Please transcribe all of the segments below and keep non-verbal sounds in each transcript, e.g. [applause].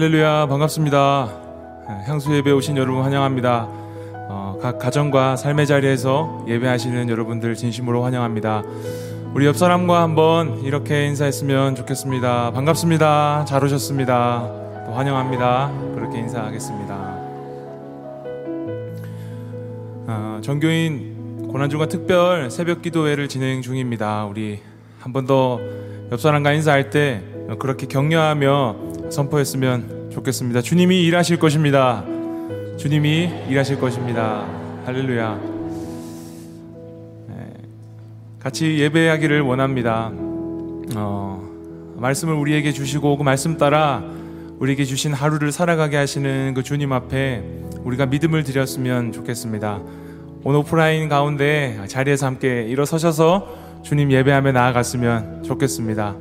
할렐루야 반갑습니다. 향수 예배 오신 여러분 환영합니다. 어, 각 가정과 삶의 자리에서 예배하시는 여러분들 진심으로 환영합니다. 우리 옆 사람과 한번 이렇게 인사했으면 좋겠습니다. 반갑습니다. 잘 오셨습니다. 또 환영합니다. 그렇게 인사하겠습니다. 어, 전교인 고난주가 특별 새벽 기도회를 진행 중입니다. 우리 한 번 더 옆 사람과 인사할 때 그렇게 격려하며 선포했으면 좋겠습니다. 주님이 일하실 것입니다. 주님이 일하실 것입니다. 할렐루야. 네, 같이 예배하기를 원합니다. 어, 말씀을 우리에게 주시고 그 말씀 따라 우리에게 주신 하루를 살아가게 하시는 그 주님 앞에 우리가 믿음을 드렸으면 좋겠습니다. 오늘 오프라인 가운데 자리에서 함께 일어서셔서 주님 예배하며 나아갔으면 좋겠습니다.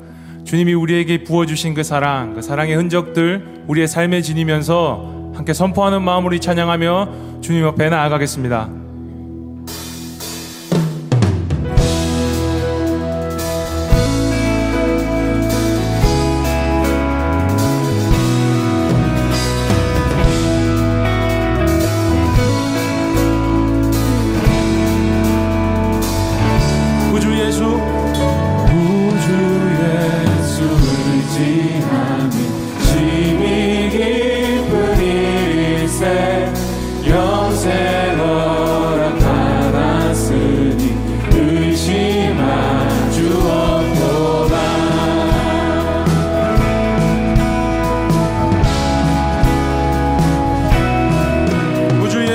주님이 우리에게 부어주신 그 사랑, 그 사랑의 흔적들 우리의 삶에 지니면서 함께 선포하는 마음으로 찬양하며 주님 앞에 나아가겠습니다.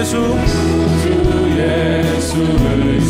예수 예수 위한 예수 이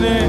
대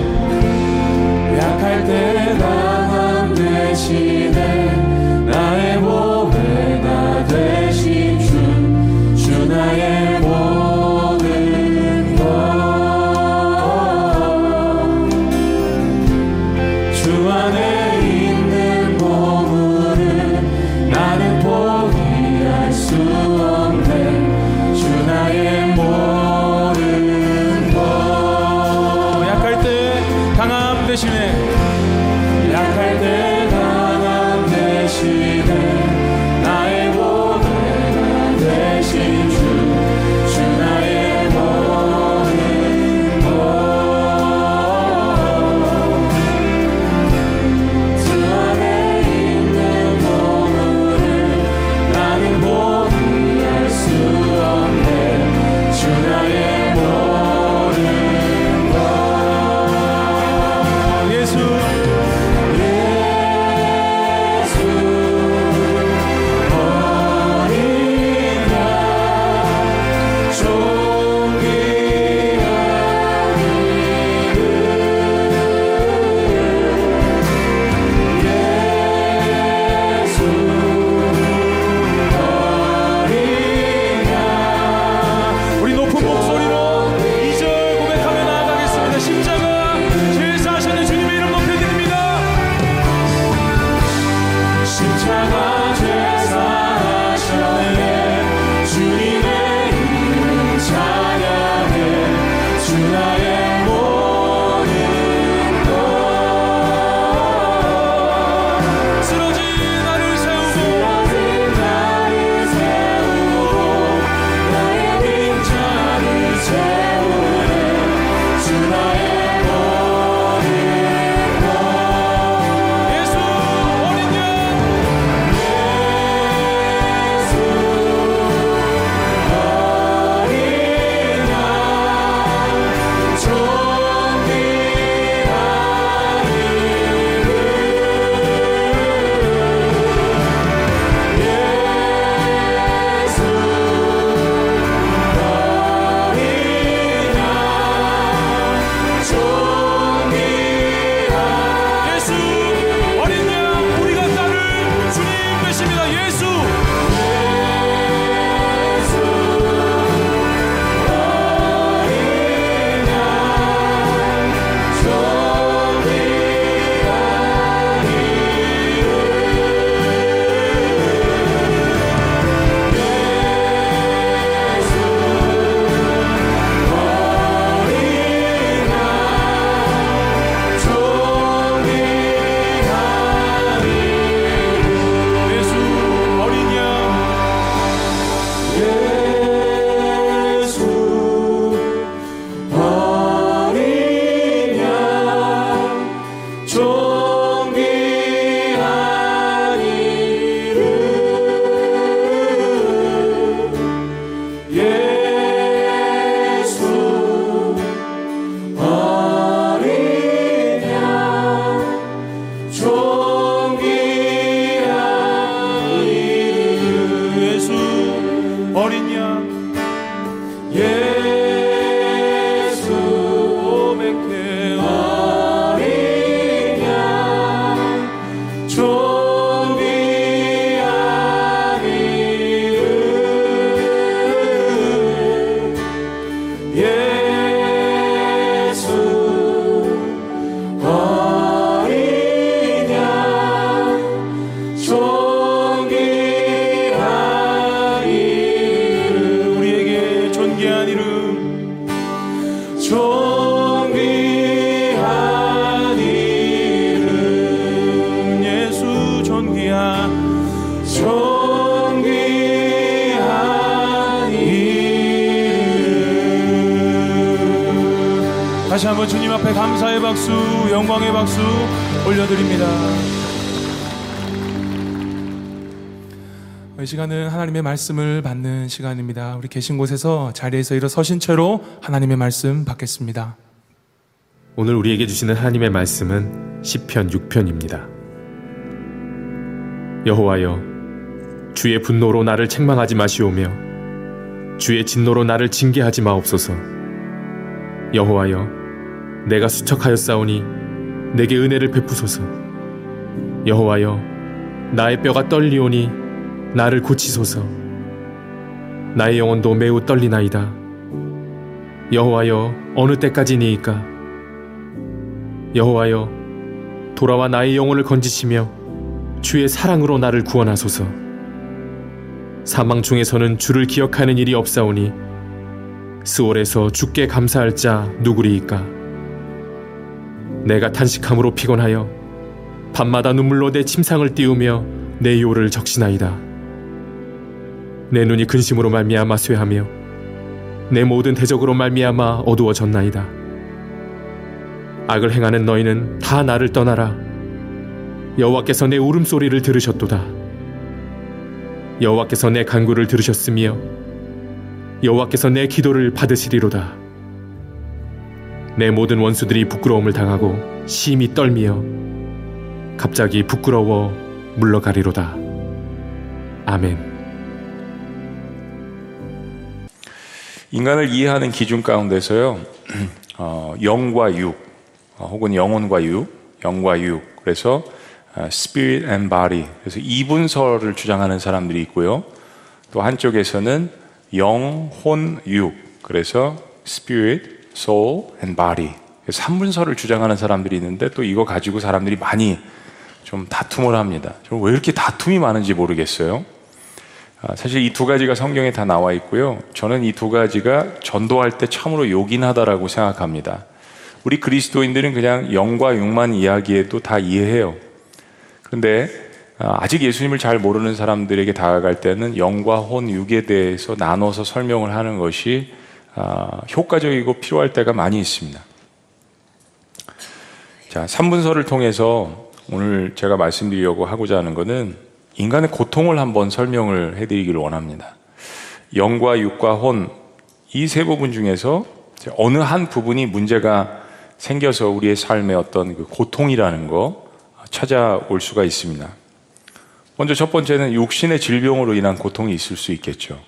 존귀한 이름 예수 존귀한 존귀한 이름. 다시 한번 주님 앞에 감사의 박수 영광의 박수 올려드립니다 이 시간은 하나님의 말씀을 받는 시간입니다. 우리 계신 곳에서 자리에서 일어서신 채로 하나님의 말씀 받겠습니다. 오늘 우리에게 주시는 하나님의 말씀은 시편 6편입니다. 여호와여 주의 분노로 나를 책망하지 마시오며 주의 진노로 나를 징계하지 마옵소서. 여호와여 내가 수척하였사오니 내게 은혜를 베푸소서. 여호와여, 나의 뼈가 떨리오니 나를 고치소서. 나의 영혼도 매우 떨리나이다. 여호와여, 어느 때까지니이까? 여호와여, 돌아와 나의 영혼을 건지시며 주의 사랑으로 나를 구원하소서. 사망 중에서는 주를 기억하는 일이 없사오니 스올에서 주께 감사할 자 누구리이까? 내가 탄식함으로 피곤하여 밤마다 눈물로 내 침상을 띄우며 내 요를 적시나이다. 내 눈이 근심으로 말미암아 쇠하며 내 모든 대적으로 말미암아 어두워졌나이다. 악을 행하는 너희는 다 나를 떠나라. 여호와께서 내 울음소리를 들으셨도다. 여호와께서 내 간구를 들으셨으며 여호와께서 내 기도를 받으시리로다. 내 모든 원수들이 부끄러움을 당하고 심히 떨미어 갑자기 부끄러워 물러가리로다. 아멘. 인간을 이해하는 기준 가운데서요, [clears throat] 어, 영과 육, 어, 혹은 영혼과 육, 영과 육. 그래서 어, spirit and body. 그래서 이분설을 주장하는 사람들이 있고요. 또 한쪽에서는 영, 혼, 육. 그래서 spirit, soul and body. 삼분설을 주장하는 사람들이 있는데 또 이거 가지고 사람들이 많이 좀 다툼을 합니다. 왜 이렇게 다툼이 많은지 모르겠어요. 아, 사실 이 두 가지가 성경에 다 나와 있고요. 저는 이 두 가지가 전도할 때 참으로 요긴하다라고 생각합니다. 우리 그리스도인들은 그냥 영과 육만 이야기해도 다 이해해요. 그런데 아, 아직 예수님을 잘 모르는 사람들에게 다가갈 때는 영과 혼, 육에 대해서 나눠서 설명을 하는 것이 아, 효과적이고 필요할 때가 많이 있습니다. 자, 3분서를 통해서 오늘 제가 말씀드리려고 하고자 하는 것은 인간의 고통을 한번 설명을 해드리기를 원합니다. 영과 육과 혼, 이 세 부분 중에서 어느 한 부분이 문제가 생겨서 우리의 삶의 어떤 그 고통이라는 거 찾아올 수가 있습니다. 먼저 첫 번째는 육신의 질병으로 인한 고통이 있을 수 있겠죠.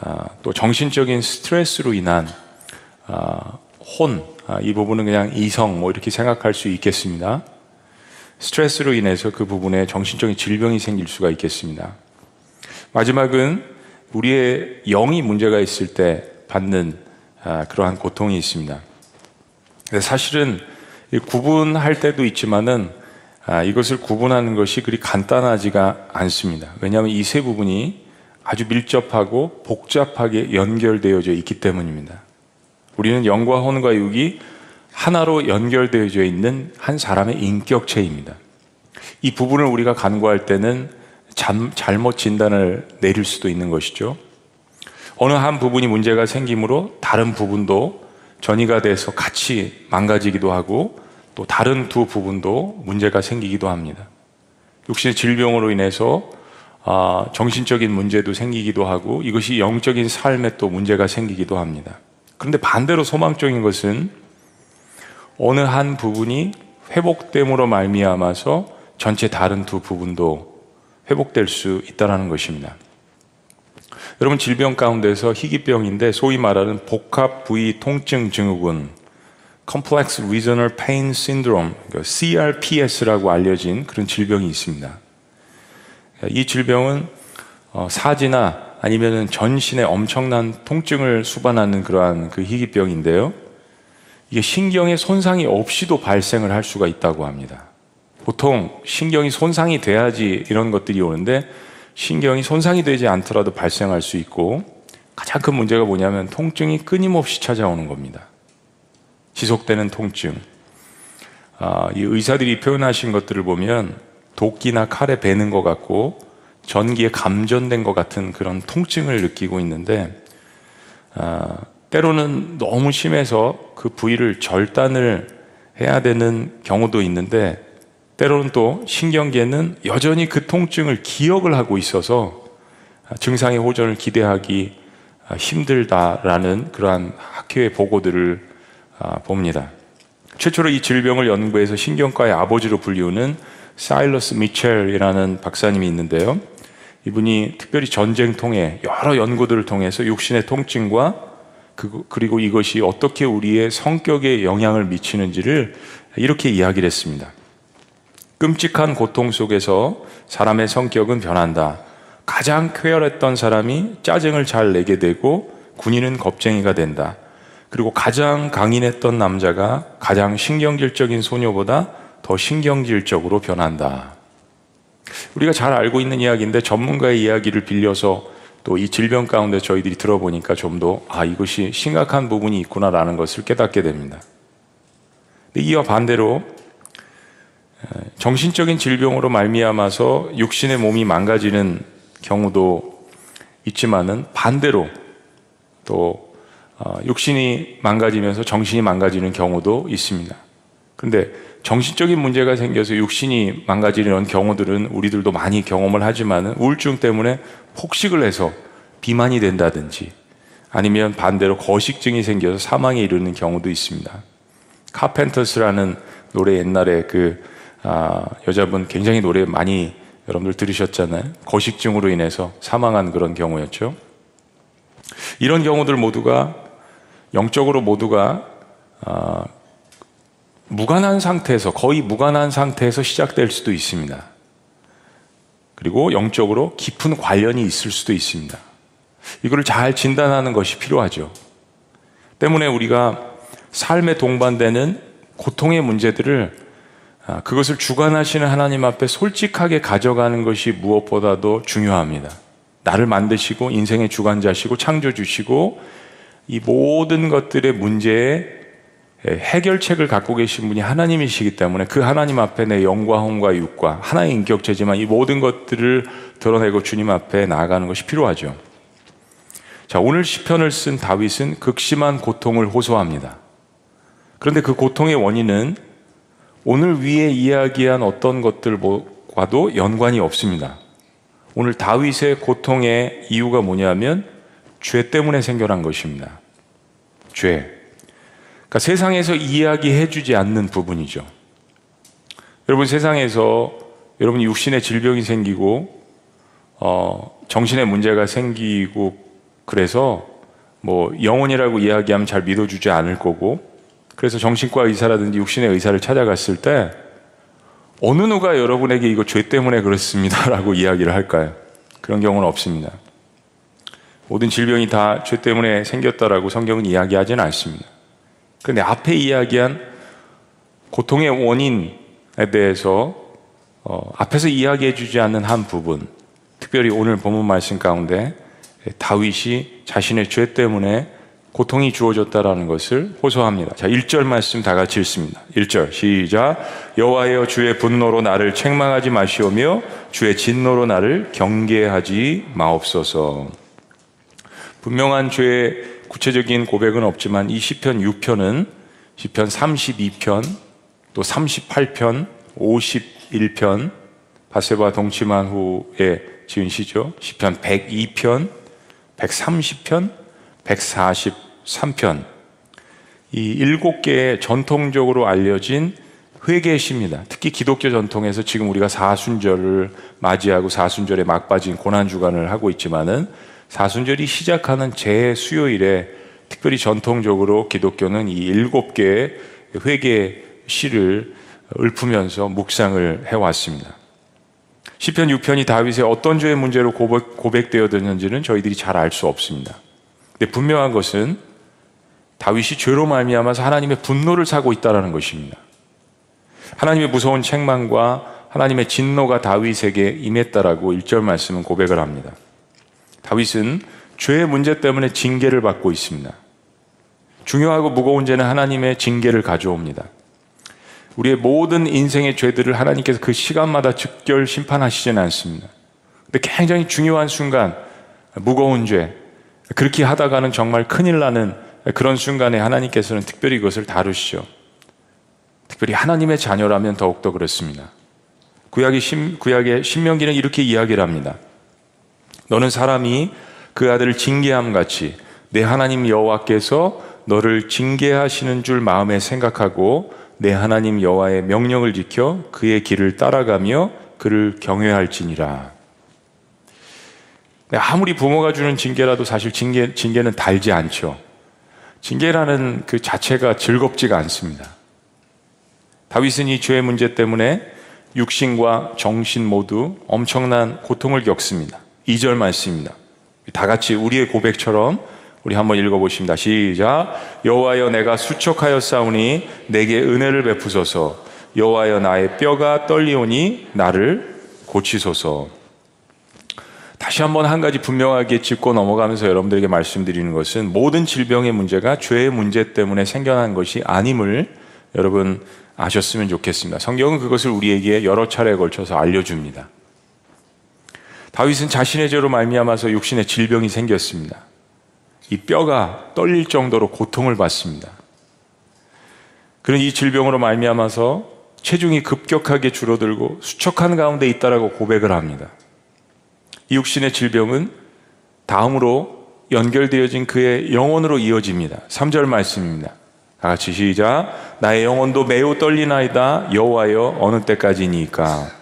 아, 또 정신적인 스트레스로 인한 아, 혼, 아, 이 부분은 그냥 이성 뭐 이렇게 생각할 수 있겠습니다. 스트레스로 인해서 그 부분에 정신적인 질병이 생길 수가 있겠습니다. 마지막은 우리의 영이 문제가 있을 때 받는 그러한 고통이 있습니다. 사실은 구분할 때도 있지만은 이것을 구분하는 것이 그리 간단하지가 않습니다. 왜냐하면 이 세 부분이 아주 밀접하고 복잡하게 연결되어져 있기 때문입니다. 우리는 영과 혼과 육이 하나로 연결되어져 있는 한 사람의 인격체입니다. 이 부분을 우리가 간과할 때는 잠, 잘못 진단을 내릴 수도 있는 것이죠. 어느 한 부분이 문제가 생기므로 다른 부분도 전이가 돼서 같이 망가지기도 하고 또 다른 두 부분도 문제가 생기기도 합니다. 육신의 질병으로 인해서 아, 정신적인 문제도 생기기도 하고 이것이 영적인 삶에 또 문제가 생기기도 합니다. 그런데 반대로 소망적인 것은 어느 한 부분이 회복됨으로 말미암아서 전체 다른 두 부분도 회복될 수 있다는 것입니다. 여러분 질병 가운데서 희귀병인데 소위 말하는 복합 부위 통증 증후군 Complex Regional Pain Syndrome, CRPS라고 알려진 그런 질병이 있습니다. 이 질병은 어, 사지나 아니면 전신에 엄청난 통증을 수반하는 그러한 그 희귀병인데요. 이게 신경의 손상이 없이도 발생을 할 수가 있다고 합니다. 보통 신경이 손상이 돼야지 이런 것들이 오는데 신경이 손상이 되지 않더라도 발생할 수 있고 가장 큰 문제가 뭐냐면 통증이 끊임없이 찾아오는 겁니다. 지속되는 통증. 아, 이 의사들이 표현하신 것들을 보면 도끼나 칼에 베는 것 같고 전기에 감전된 것 같은 그런 통증을 느끼고 있는데 아, 때로는 너무 심해서 그 부위를 절단을 해야 되는 경우도 있는데 때로는 또 신경계는 여전히 그 통증을 기억을 하고 있어서 증상의 호전을 기대하기 힘들다라는 그러한 학회의 보고들을 아, 봅니다. 최초로 이 질병을 연구해서 신경과의 아버지로 불리우는 사일러스 미첼이라는 박사님이 있는데요. 이분이 특별히 전쟁 통해 여러 연구들을 통해서 육신의 통증과 그, 그리고 이것이 어떻게 우리의 성격에 영향을 미치는지를 이렇게 이야기를 했습니다. 끔찍한 고통 속에서 사람의 성격은 변한다. 가장 쾌활했던 사람이 짜증을 잘 내게 되고 군인은 겁쟁이가 된다. 그리고 가장 강인했던 남자가 가장 신경질적인 소녀보다 더 신경질적으로 변한다. 우리가 잘 알고 있는 이야기인데 전문가의 이야기를 빌려서 또 이 질병 가운데 저희들이 들어보니까 좀 더, 아, 이것이 심각한 부분이 있구나라는 것을 깨닫게 됩니다. 이와 반대로 정신적인 질병으로 말미암아서 육신의 몸이 망가지는 경우도 있지만은 반대로 또 어, 육신이 망가지면서 정신이 망가지는 경우도 있습니다. 그런데 정신적인 문제가 생겨서 육신이 망가지는 경우들은 우리들도 많이 경험을 하지만 우울증 때문에 폭식을 해서 비만이 된다든지 아니면 반대로 거식증이 생겨서 사망에 이르는 경우도 있습니다. 카펜터스라는 노래 옛날에 그 아, 여자분 굉장히 노래 많이 여러분들 들으셨잖아요. 거식증으로 인해서 사망한 그런 경우였죠. 이런 경우들 모두가 영적으로 모두가 아, 무관한 상태에서 거의 무관한 상태에서 시작될 수도 있습니다. 그리고 영적으로 깊은 관련이 있을 수도 있습니다. 이거를 잘 진단하는 것이 필요하죠. 때문에 우리가 삶에 동반되는 고통의 문제들을 아, 그것을 주관하시는 하나님 앞에 솔직하게 가져가는 것이 무엇보다도 중요합니다. 나를 만드시고 인생의 주관자시고 창조주시고 이 모든 것들의 문제에 해결책을 갖고 계신 분이 하나님이시기 때문에 그 하나님 앞에 내 영과 혼과 육과 하나의 인격체지만 이 모든 것들을 드러내고 주님 앞에 나아가는 것이 필요하죠. 자, 오늘 시편을 쓴 다윗은 극심한 고통을 호소합니다. 그런데 그 고통의 원인은 오늘 위에 이야기한 어떤 것들과도 연관이 없습니다. 오늘 다윗의 고통의 이유가 뭐냐면 죄 때문에 생겨난 것입니다. 죄. 그러니까 세상에서 이야기해 주지 않는 부분이죠. 여러분 세상에서 여러분 육신의 질병이 생기고 어, 정신의 문제가 생기고 그래서 뭐 영혼이라고 이야기하면 잘 믿어주지 않을 거고 그래서 정신과 의사라든지 육신의 의사를 찾아갔을 때 어느 누가 여러분에게 이거 죄 때문에 그렇습니다라고 [laughs] 이야기를 할까요? 그런 경우는 없습니다. 모든 질병이 다 죄 때문에 생겼다라고 성경은 이야기하지는 않습니다. 그런데 앞에 이야기한 고통의 원인에 대해서 어, 앞에서 이야기해 주지 않는 한 부분, 특별히 오늘 본문 말씀 가운데 다윗이 자신의 죄 때문에 고통이 주어졌다라는 것을 호소합니다. 자, 1절 말씀 다 같이 읽습니다. 1절 시작. 여호와여 주의 분노로 나를 책망하지 마시오며 주의 진노로 나를 경계하지 마옵소서. 분명한 죄의 구체적인 고백은 없지만 이 시편 6편은 시편 32편 또 38편 51편 바세바 동침한 후에 지은 시죠. 시편 102편 130편 143편 이 일곱 개의 전통적으로 알려진 회개시입니다. 특히 기독교 전통에서 지금 우리가 사순절을 맞이하고 사순절에 막빠진 고난 주간을 하고 있지만은 사순절이 시작하는 제 수요일에 특별히 전통적으로 기독교는 이 일곱 개의 회개 시를 읊으면서 묵상을 해왔습니다. 시편 6편이 다윗의 어떤 죄의 문제로 고백, 되어졌는지는 저희들이 잘 알 수 없습니다. 근데 분명한 것은 다윗이 죄로 말미암아서 하나님의 분노를 사고 있다는 것입니다. 하나님의 무서운 책망과 하나님의 진노가 다윗에게 임했다라고 1절 말씀은 고백을 합니다. 다윗은 죄의 문제 때문에 징계를 받고 있습니다. 중요하고 무거운 죄는 하나님의 징계를 가져옵니다. 우리의 모든 인생의 죄들을 하나님께서 그 시간마다 즉결 심판하시지는 않습니다. 근데 굉장히 중요한 순간, 무거운 죄, 그렇게 하다가는 정말 큰일 나는 그런 순간에 하나님께서는 특별히 그것을 다루시죠. 특별히 하나님의 자녀라면 더욱더 그렇습니다. 구약의, 신, 구약의 신명기는 이렇게 이야기를 합니다. 너는 사람이 그 아들을 징계함 같이 내 하나님 여호와께서 너를 징계하시는 줄 마음에 생각하고 내 하나님 여호와의 명령을 지켜 그의 길을 따라가며 그를 경외할지니라. 아무리 부모가 주는 징계라도 사실 징계, 징계는 달지 않죠. 징계라는 그 자체가 즐겁지가 않습니다. 다윗은 이 죄의 문제 때문에 육신과 정신 모두 엄청난 고통을 겪습니다. 2절 말씀입니다. 다 같이 우리의 고백처럼 우리 한번 읽어보십니다. 시작. 여호와여 내가 수척하여 싸우니 내게 은혜를 베푸소서. 여호와여 나의 뼈가 떨리오니 나를 고치소서. 다시 한번 한 가지 분명하게 짚고 넘어가면서 여러분들에게 말씀드리는 것은 모든 질병의 문제가 죄의 문제 때문에 생겨난 것이 아님을 여러분 아셨으면 좋겠습니다. 성경은 그것을 우리에게 여러 차례에 걸쳐서 알려줍니다. 다윗은 자신의 죄로 말미암아서 육신에 질병이 생겼습니다. 이 뼈가 떨릴 정도로 고통을 받습니다. 그런 이 질병으로 말미암아서 체중이 급격하게 줄어들고 수척한 가운데 있다라고 고백을 합니다. 이 육신의 질병은 다음으로 연결되어진 그의 영혼으로 이어집니다. 3절 말씀입니다. 다 같이 시작. 나의 영혼도 매우 떨리나이다. 여호와여 어느 때까지니까.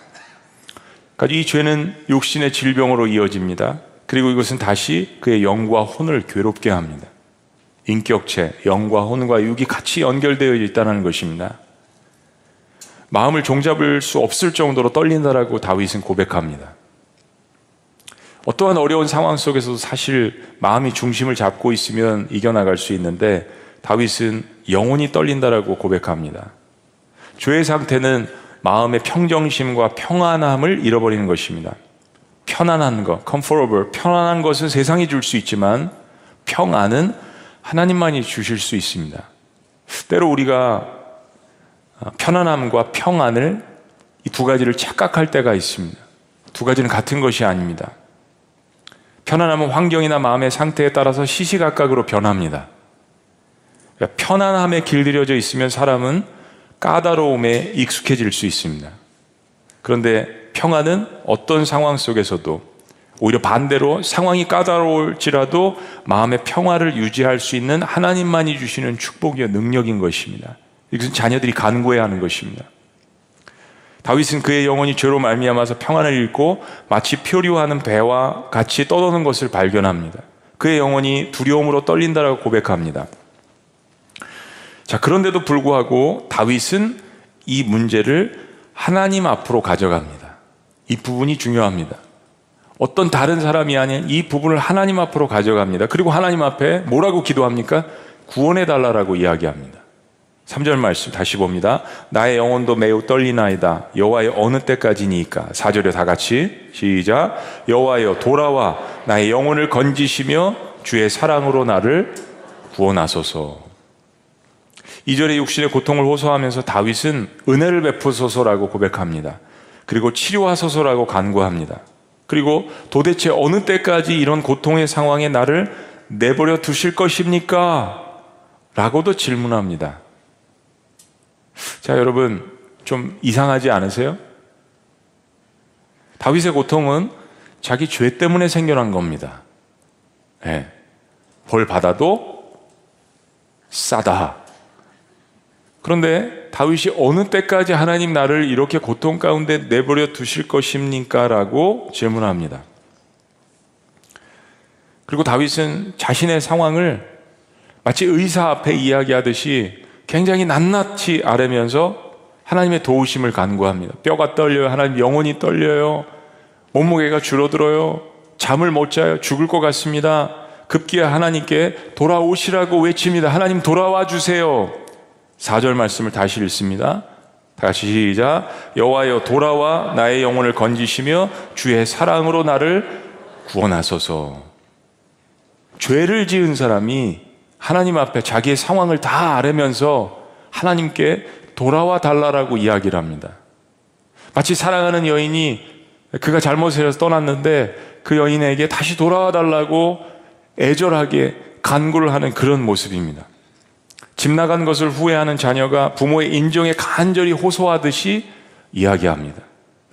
이 죄는 육신의 질병으로 이어집니다. 그리고 이것은 다시 그의 영과 혼을 괴롭게 합니다. 인격체, 영과 혼과 육이 같이 연결되어 있다는 것입니다. 마음을 종잡을 수 없을 정도로 떨린다라고 다윗은 고백합니다. 어떠한 어려운 상황 속에서도 사실 마음이 중심을 잡고 있으면 이겨나갈 수 있는데 다윗은 영혼이 떨린다라고 고백합니다. 죄의 상태는 마음의 평정심과 평안함을 잃어버리는 것입니다. 편안한 것, comfortable, 편안한 것은 세상이 줄 수 있지만 평안은 하나님만이 주실 수 있습니다. 때로 우리가 편안함과 평안을 이 두 가지를 착각할 때가 있습니다. 두 가지는 같은 것이 아닙니다. 편안함은 환경이나 마음의 상태에 따라서 시시각각으로 변합니다. 그러니까 편안함에 길들여져 있으면 사람은 까다로움에 익숙해질 수 있습니다. 그런데 평안은 어떤 상황 속에서도 오히려 반대로 상황이 까다로울지라도 마음의 평화를 유지할 수 있는 하나님만이 주시는 축복이요 능력인 것입니다. 이것은 자녀들이 간구해야 하는 것입니다. 다윗은 그의 영혼이 죄로 말미암아서 평안을 잃고 마치 표류하는 배와 같이 떠도는 것을 발견합니다. 그의 영혼이 두려움으로 떨린다라고 고백합니다. 자, 그런데도 불구하고 다윗은 이 문제를 하나님 앞으로 가져갑니다. 이 부분이 중요합니다. 어떤 다른 사람이 아닌 이 부분을 하나님 앞으로 가져갑니다. 그리고 하나님 앞에 뭐라고 기도합니까? 구원해 달라라고 이야기합니다. 3절 말씀 다시 봅니다. 나의 영혼도 매우 떨리나이다. 여호와의 어느 때까지니까. 4절에 다 같이 시작. 여호와여 돌아와 나의 영혼을 건지시며 주의 사랑으로 나를 구원하소서. 2절의 육신의 고통을 호소하면서 다윗은 은혜를 베푸소서라고 고백합니다. 그리고 치료하소서라고 간구합니다. 그리고 도대체 어느 때까지 이런 고통의 상황에 나를 내버려 두실 것입니까? 라고도 질문합니다. 자, 여러분, 좀 이상하지 않으세요? 다윗의 고통은 자기 죄 때문에 생겨난 겁니다. 네. 벌 받아도 싸다. 그런데 다윗이 어느 때까지 하나님 나를 이렇게 고통 가운데 내버려 두실 것입니까? 라고 질문합니다. 그리고 다윗은 자신의 상황을 마치 의사 앞에 이야기하듯이 굉장히 낱낱이 아뢰면서 하나님의 도우심을 간구합니다. 뼈가 떨려요. 하나님 영혼이 떨려요. 몸무게가 줄어들어요. 잠을 못 자요. 죽을 것 같습니다. 급기야 하나님께 돌아오시라고 외칩니다. 하나님 돌아와 주세요. 4절 말씀을 다시 읽습니다. 다시 시작. 여호와여 돌아와 나의 영혼을 건지시며 주의 사랑으로 나를 구원하소서. 죄를 지은 사람이 하나님 앞에 자기의 상황을 다 아뢰면서 하나님께 돌아와 달라라고 이야기를 합니다. 마치 사랑하는 여인이 그가 잘못해서 떠났는데 그 여인에게 다시 돌아와 달라고 애절하게 간구를 하는 그런 모습입니다. 집 나간 것을 후회하는 자녀가 부모의 인정에 간절히 호소하듯이 이야기합니다.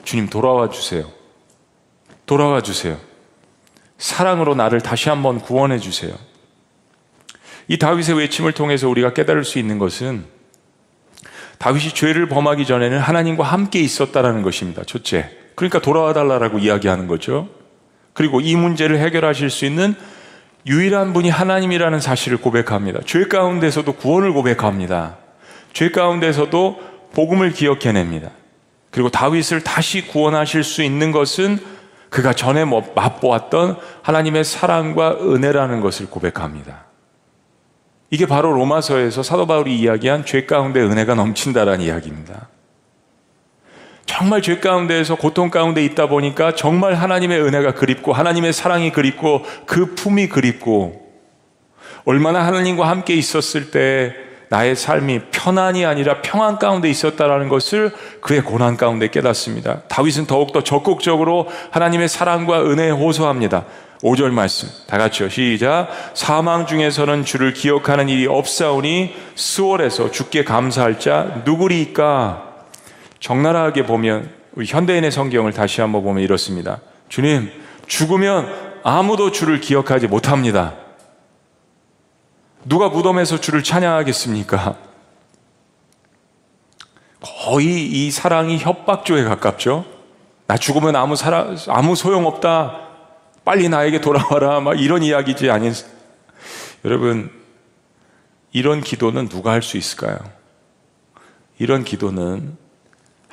주님 돌아와 주세요. 돌아와 주세요. 사랑으로 나를 다시 한번 구원해 주세요. 이 다윗의 외침을 통해서 우리가 깨달을 수 있는 것은 다윗이 죄를 범하기 전에는 하나님과 함께 있었다라는 것입니다. 첫째. 그러니까 돌아와 달라라고 이야기하는 거죠. 그리고 이 문제를 해결하실 수 있는 유일한 분이 하나님이라는 사실을 고백합니다. 죄 가운데서도 구원을 고백합니다. 죄 가운데서도 복음을 기억해냅니다. 그리고 다윗을 다시 구원하실 수 있는 것은 그가 전에 뭐 맛보았던 하나님의 사랑과 은혜라는 것을 고백합니다. 이게 바로 로마서에서 사도 바울이 이야기한 죄 가운데 은혜가 넘친다라는 이야기입니다. 정말 죄 가운데에서 고통 가운데 있다 보니까 정말 하나님의 은혜가 그립고 하나님의 사랑이 그립고 그 품이 그립고 얼마나 하나님과 함께 있었을 때 나의 삶이 편안이 아니라 평안 가운데 있었다라는 것을 그의 고난 가운데 깨닫습니다. 다윗은 더욱더 적극적으로 하나님의 사랑과 은혜에 호소합니다. 5절 말씀 다 같이요 시작 사망 중에서는 주를 기억하는 일이 없사오니 수월에서 주께 감사할 자 누구리까 적나라하게 보면 우리 현대인의 성경을 다시 한번 보면 이렇습니다 주님 죽으면 아무도 주를 기억하지 못합니다 누가 무덤에서 주를 찬양하겠습니까? 거의 이 사랑이 협박조에 가깝죠. 나 죽으면 아무 사랑, 아무 소용없다. 빨리 나에게 돌아와라. 막 이런 이야기지 아닌. 여러분, 이런 기도는 누가 할 수 있을까요? 이런 기도는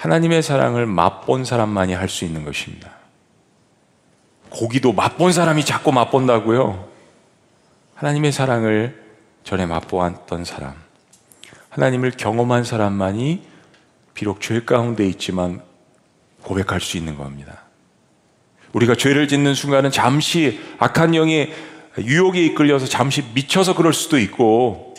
하나님의 사랑을 맛본 사람만이 할 수 있는 것입니다. 고기도 맛본 사람이 자꾸 맛본다고요. 하나님의 사랑을 전에 맛보았던 사람, 하나님을 경험한 사람만이 비록 죄 가운데 있지만 고백할 수 있는 겁니다. 우리가 죄를 짓는 순간은 잠시 악한 영의 유혹에 이끌려서 잠시 미쳐서 그럴 수도 있고,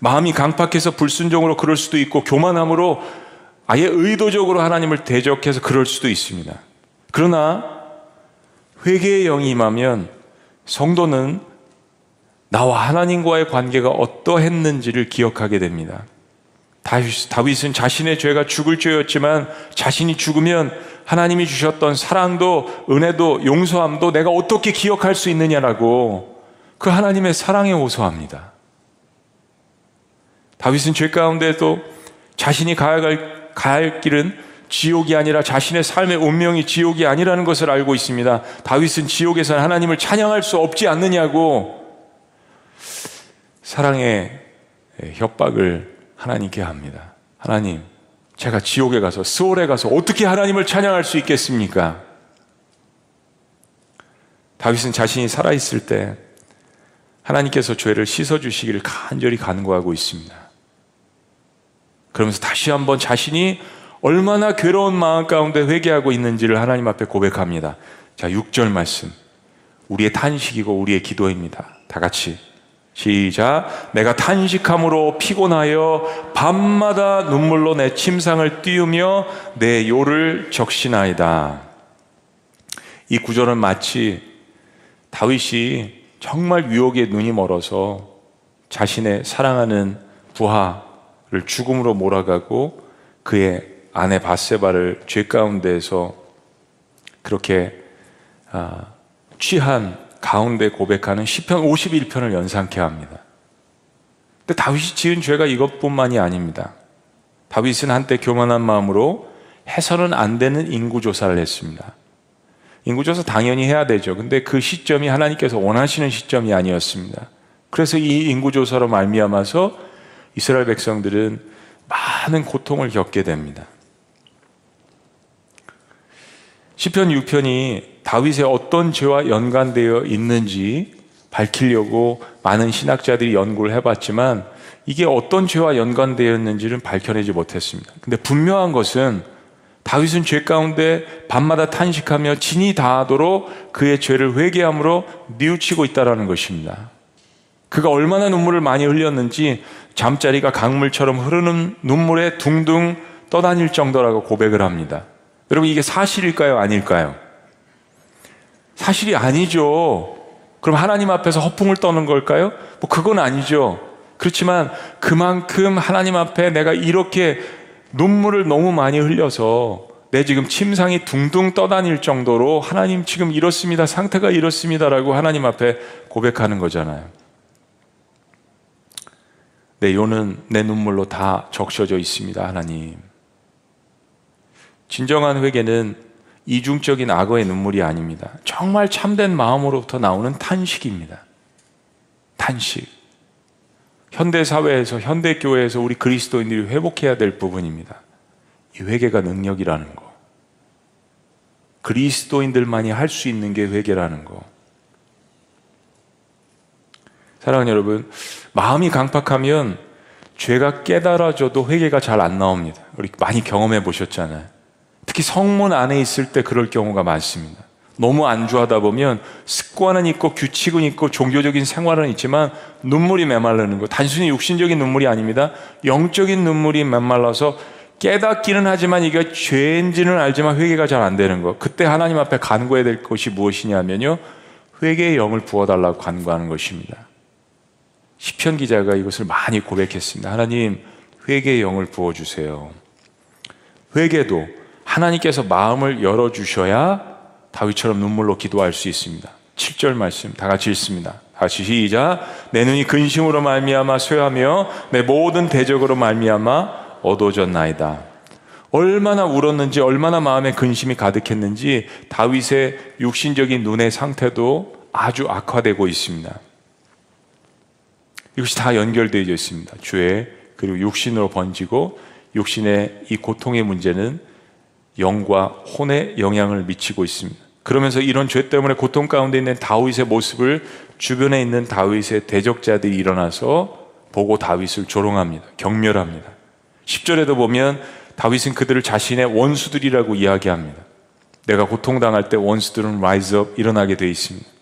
마음이 강팍해서 불순종으로 그럴 수도 있고, 교만함으로 아예 의도적으로 하나님을 대적해서 그럴 수도 있습니다. 그러나 회개의 영이 임하면 성도는 나와 하나님과의 관계가 어떠했는지를 기억하게 됩니다. 다윗은 자신의 죄가 죽을 죄였지만 자신이 죽으면 하나님이 주셨던 사랑도 은혜도 용서함도 내가 어떻게 기억할 수 있느냐라고 그 하나님의 사랑에 호소합니다. 다윗은 죄 가운데도 자신이 가야 할, 할 길은 지옥이 아니라 자신의 삶의 운명이 지옥이 아니라는 것을 알고 있습니다. 다윗은 지옥에서 하나님을 찬양할 수 없지 않느냐고 사랑의 협박을 하나님께 합니다. 하나님, 제가 지옥에 가서 스월에 가서 어떻게 하나님을 찬양할 수 있겠습니까? 다윗은 자신이 살아있을 때 하나님께서 죄를 씻어주시기를 간절히 간구하고 있습니다. 그러면서 다시 한번 자신이 얼마나 괴로운 마음 가운데 회개하고 있는지를 하나님 앞에 고백합니다. 자, 6절 말씀. 우리의 탄식이고 우리의 기도입니다. 다 같이 시작. 내가 탄식함으로 피곤하여 밤마다 눈물로 내 침상을 띄우며 내 요를 적시나이다. 이 구절은 마치 다윗이 정말 유혹에 눈이 멀어서 자신의 사랑하는 부하 를 죽음으로 몰아가고 그의 아내 바세바를 죄 가운데에서 그렇게 아, 취한 가운데 고백하는 시편 51편을 연상케 합니다. 근데 다윗이 지은 죄가 이것뿐만이 아닙니다. 다윗은 한때 교만한 마음으로 해서는 안 되는 인구 조사를 했습니다. 인구 조사 당연히 해야 되죠. 근데 그 시점이 하나님께서 원하시는 시점이 아니었습니다. 그래서 이 인구 조사로 말미암아서 이스라엘 백성들은 많은 고통을 겪게 됩니다. 시편 6편이 다윗의 어떤 죄와 연관되어 있는지 밝히려고 많은 신학자들이 연구를 해봤지만 이게 어떤 죄와 연관되어 있는지는 밝혀내지 못했습니다. 근데 분명한 것은 다윗은 죄 가운데 밤마다 탄식하며 진이 다하도록 그의 죄를 회개함으로 뉘우치고 있다는 것입니다. 그가 얼마나 눈물을 많이 흘렸는지 잠자리가 강물처럼 흐르는 눈물에 둥둥 떠다닐 정도라고 고백을 합니다. 여러분 이게 사실일까요? 아닐까요? 사실이 아니죠. 그럼 하나님 앞에서 허풍을 떠는 걸까요? 뭐 그건 아니죠. 그렇지만 그만큼 하나님 앞에 내가 이렇게 눈물을 너무 많이 흘려서 내 지금 침상이 둥둥 떠다닐 정도로 하나님 지금 이렇습니다. 상태가 이렇습니다라고 하나님 앞에 고백하는 거잖아요. 내 요는 내 눈물로 다 적셔져 있습니다. 하나님. 진정한 회개는 이중적인 악어의 눈물이 아닙니다. 정말 참된 마음으로부터 나오는 탄식입니다. 탄식. 현대 사회에서 현대 교회에서 우리 그리스도인들이 회복해야 될 부분입니다. 이 회개가 능력이라는 거. 그리스도인들만이 할 수 있는 게 회개라는 거. 사랑하는 여러분, 마음이 강팍하면 죄가 깨달아져도 회개가 잘 안 나옵니다. 우리 많이 경험해 보셨잖아요. 특히 성문 안에 있을 때 그럴 경우가 많습니다. 너무 안주하다 보면 습관은 있고 규칙은 있고 종교적인 생활은 있지만 눈물이 메말르는 거. 단순히 육신적인 눈물이 아닙니다. 영적인 눈물이 메말라서 깨닫기는 하지만 이게 죄인지는 알지만 회개가 잘 안 되는 거. 그때 하나님 앞에 간구해야 될 것이 무엇이냐면요. 회개의 영을 부어달라고 간구하는 것입니다. 시편 기자가 이것을 많이 고백했습니다. 하나님, 회개의 영을 부어 주세요. 회개도 하나님께서 마음을 열어 주셔야 다윗처럼 눈물로 기도할 수 있습니다. 7절 말씀 다 같이 읽습니다. 다시 시작. 내 눈이 근심으로 말미암아 쇠하며 내 모든 대적으로 말미암아 어두워졌나이다. 얼마나 울었는지 얼마나 마음에 근심이 가득했는지 다윗의 육신적인 눈의 상태도 아주 악화되고 있습니다. 이것이 다 연결되어 있습니다. 죄 그리고 육신으로 번지고 육신의 이 고통의 문제는 영과 혼에 영향을 미치고 있습니다. 그러면서 이런 죄 때문에 고통 가운데 있는 다윗의 모습을 주변에 있는 다윗의 대적자들이 일어나서 보고 다윗을 조롱합니다. 경멸합니다. 10절에도 보면 다윗은 그들을 자신의 원수들이라고 이야기합니다. 내가 고통당할 때 원수들은 rise up 일어나게 되어 있습니다.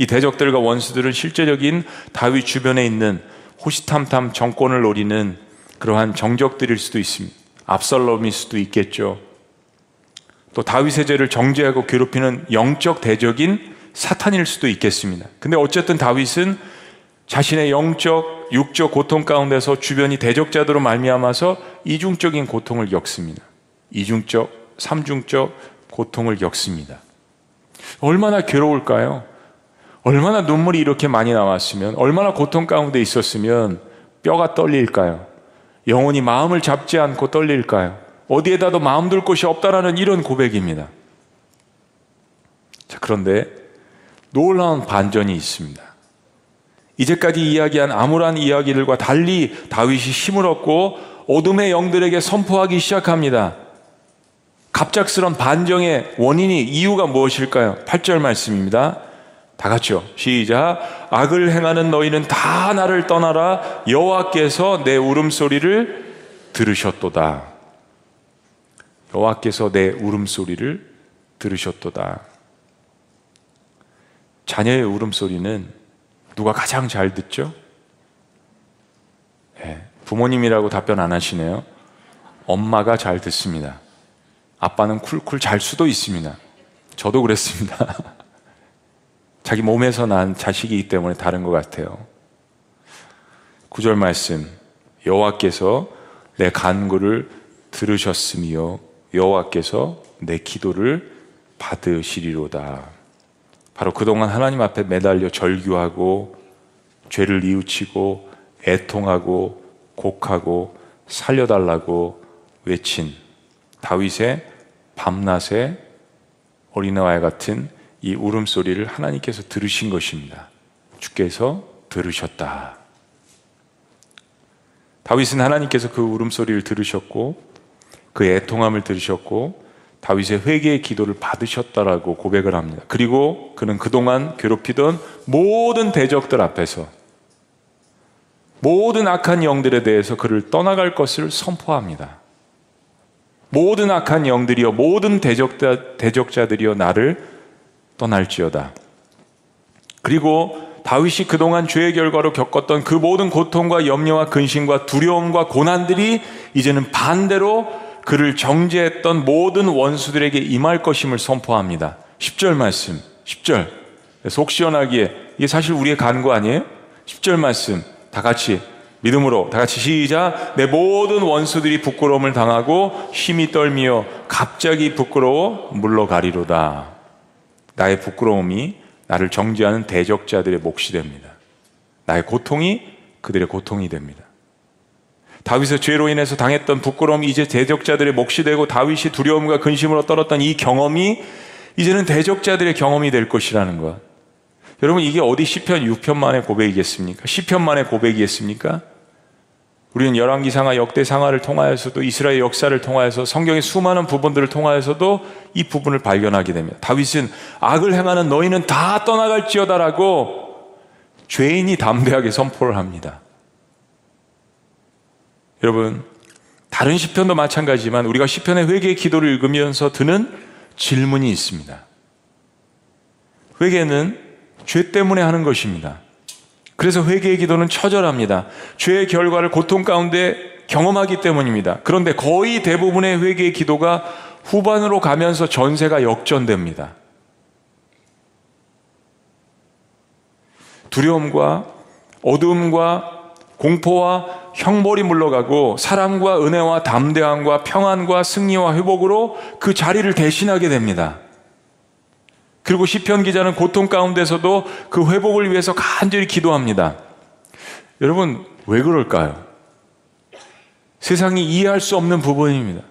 이 대적들과 원수들은 실제적인 다윗 주변에 있는 호시탐탐 정권을 노리는 그러한 정적들일 수도 있습니다. 압살롬일 수도 있겠죠. 또 다윗의 죄를 정죄하고 괴롭히는 영적 대적인 사탄일 수도 있겠습니다. 근데 어쨌든 다윗은 자신의 영적, 육적 고통 가운데서 주변이 대적자들로 말미암아서 이중적인 고통을 겪습니다. 이중적, 삼중적 고통을 겪습니다. 얼마나 괴로울까요? 얼마나 눈물이 이렇게 많이 나왔으면, 얼마나 고통 가운데 있었으면 뼈가 떨릴까요? 영혼이 마음을 잡지 않고 떨릴까요? 어디에다도 마음 둘 곳이 없다라는 이런 고백입니다. 자, 그런데 놀라운 반전이 있습니다. 이제까지 이야기한 암울한 이야기들과 달리 다윗이 힘을 얻고 어둠의 영들에게 선포하기 시작합니다. 갑작스런 반정의 원인이 이유가 무엇일까요? 8절 말씀입니다. 다 같이요. 시작. 악을 행하는 너희는 다 나를 떠나라. 여호와께서 내 울음소리를 들으셨도다. 여호와께서 내 울음소리를 들으셨도다. 자녀의 울음소리는 누가 가장 잘 듣죠? 네, 부모님이라고 답변 안 하시네요. 엄마가 잘 듣습니다. 아빠는 쿨쿨 잘 수도 있습니다. 저도 그랬습니다. [laughs] 자기 몸에서 난 자식이기 때문에 다른 것 같아요. 구절 말씀 여호와께서 내 간구를 들으셨으며 여호와께서 내 기도를 받으시리로다. 바로 그동안 하나님 앞에 매달려 절규하고 죄를 뉘우치고 애통하고 곡하고 살려달라고 외친 다윗의 밤낮의 어린아이 같은 이 울음소리를 하나님께서 들으신 것입니다. 주께서 들으셨다. 다윗은 하나님께서 그 울음소리를 들으셨고 그 애통함을 들으셨고 다윗의 회개의 기도를 받으셨다라고 고백을 합니다. 그리고 그는 그동안 괴롭히던 모든 대적들 앞에서 모든 악한 영들에 대해서 그를 떠나갈 것을 선포합니다. 모든 악한 영들이여 모든 대적자, 대적자들이여 나를 떠날지어다. 그리고 다윗이 그동안 죄의 결과로 겪었던 그 모든 고통과 염려와 근심과 두려움과 고난들이 이제는 반대로 그를 정죄했던 모든 원수들에게 임할 것임을 선포합니다. 10절 말씀, 10절. 속 시원하기에 이게 사실 우리의 간구 아니에요? 10절 말씀 다 같이 믿음으로 다 같이 시작. 내 모든 원수들이 부끄러움을 당하고 힘이 떨미어 갑자기 부끄러워 물러가리로다. 나의 부끄러움이 나를 정죄하는 대적자들의 몫이 됩니다. 나의 고통이 그들의 고통이 됩니다. 다윗의 죄로 인해서 당했던 부끄러움이 이제 대적자들의 몫이 되고 다윗이 두려움과 근심으로 떨었던 이 경험이 이제는 대적자들의 경험이 될 것이라는 것. 여러분 이게 어디 시편 6편만의 고백이겠습니까? 시편만의 고백이겠습니까? 우리는 열왕기상하 역대상하를 통하여서도 이스라엘 역사를 통하여서 성경의 수많은 부분들을 통하여서도 이 부분을 발견하게 됩니다. 다윗은 악을 행하는 너희는 다 떠나갈지어다라고 죄인이 담대하게 선포를 합니다. 여러분 다른 시편도 마찬가지지만 우리가 시편의 회개의 기도를 읽으면서 드는 질문이 있습니다. 회개는 죄 때문에 하는 것입니다. 그래서 회개의 기도는 처절합니다. 죄의 결과를 고통 가운데 경험하기 때문입니다. 그런데 거의 대부분의 회개의 기도가 후반으로 가면서 전세가 역전됩니다. 두려움과 어둠과 공포와 형벌이 물러가고 사랑과 은혜와 담대함과 평안과 승리와 회복으로 그 자리를 대신하게 됩니다. 그리고 시편 기자는 고통 가운데서도 그 회복을 위해서 간절히 기도합니다. 여러분 왜 그럴까요? 세상이 이해할 수 없는 부분입니다.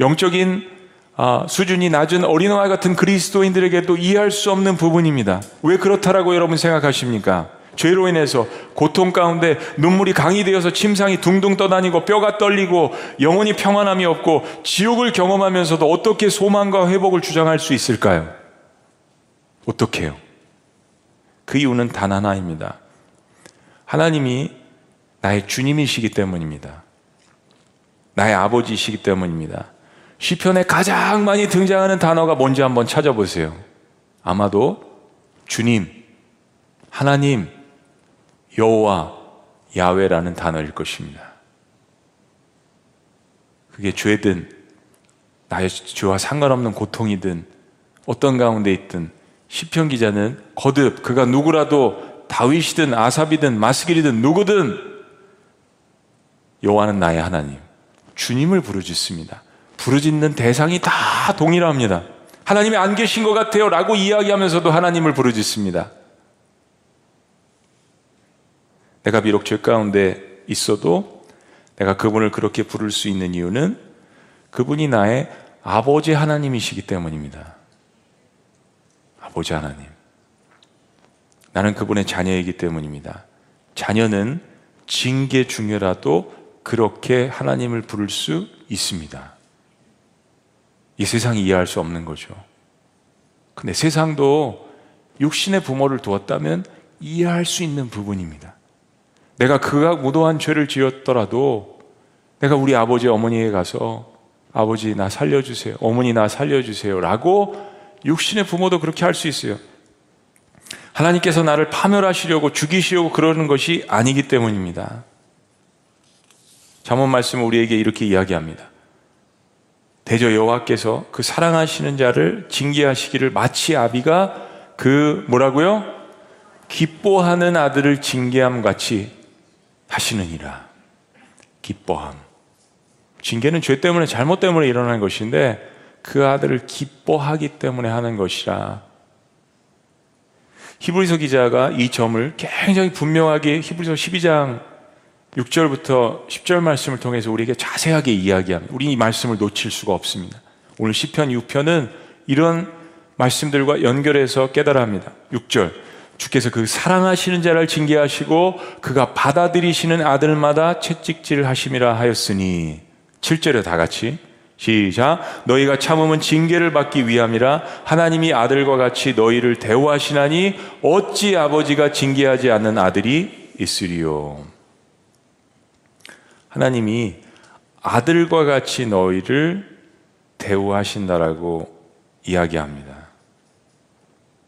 영적인 아, 수준이 낮은 어린아이 같은 그리스도인들에게도 이해할 수 없는 부분입니다. 왜 그렇다라고 여러분 생각하십니까? 죄로 인해서 고통 가운데 눈물이 강이 되어서 침상이 둥둥 떠다니고 뼈가 떨리고 영혼이 평안함이 없고 지옥을 경험하면서도 어떻게 소망과 회복을 주장할 수 있을까요? 어떻게 해요? 그 이유는 단 하나입니다. 하나님이 나의 주님이시기 때문입니다. 나의 아버지이시기 때문입니다. 시편에 가장 많이 등장하는 단어가 뭔지 한번 찾아보세요. 아마도 주님, 하나님, 여호와 야외라는 단어일 것입니다. 그게 죄든 나의 죄와 상관없는 고통이든 어떤 가운데 있든 시편 기자는 거듭 그가 누구라도 다윗이든 아삽이든 마스길이든 누구든 여호와는 나의 하나님 주님을 부르짖습니다. 부르짖는 대상이 다 동일합니다. 하나님이 안 계신 것 같아요 라고 이야기하면서도 하나님을 부르짖습니다. 내가 비록 죄 가운데 있어도 내가 그분을 그렇게 부를 수 있는 이유는 그분이 나의 아버지 하나님이시기 때문입니다. 아버지 하나님. 나는 그분의 자녀이기 때문입니다. 자녀는 징계 중에라도 그렇게 하나님을 부를 수 있습니다. 이 세상이 이해할 수 없는 거죠. 근데 세상도 육신의 부모를 두었다면 이해할 수 있는 부분입니다. 내가 그가 무도한 죄를 지었더라도 내가 우리 아버지 어머니에 가서 아버지 나 살려주세요. 어머니 나 살려주세요. 라고 육신의 부모도 그렇게 할 수 있어요. 하나님께서 나를 파멸하시려고 죽이시려고 그러는 것이 아니기 때문입니다. 잠언 말씀은 우리에게 이렇게 이야기합니다. 대저 여호와께서 그 사랑하시는 자를 징계하시기를 마치 아비가 그 뭐라고요? 기뻐하는 아들을 징계함 같이 하시느니라. 기뻐함. 징계는 죄 때문에 잘못 때문에 일어나는 것인데 그 아들을 기뻐하기 때문에 하는 것이라. 히브리서 기자가 이 점을 굉장히 분명하게 히브리서 12장 6절부터 10절 말씀을 통해서 우리에게 자세하게 이야기합니다. 우리 이 말씀을 놓칠 수가 없습니다. 오늘 10편, 6편은 이런 말씀들과 연결해서 깨달아 합니다. 6절. 주께서 그 사랑하시는 자를 징계하시고 그가 받아들이시는 아들마다 채찍질 하심이라 하였으니 7절에 다 같이 시작 너희가 참음은 징계를 받기 위함이라 하나님이 아들과 같이 너희를 대우하시나니 어찌 아버지가 징계하지 않는 아들이 있으리요 하나님이 아들과 같이 너희를 대우하신다라고 이야기합니다.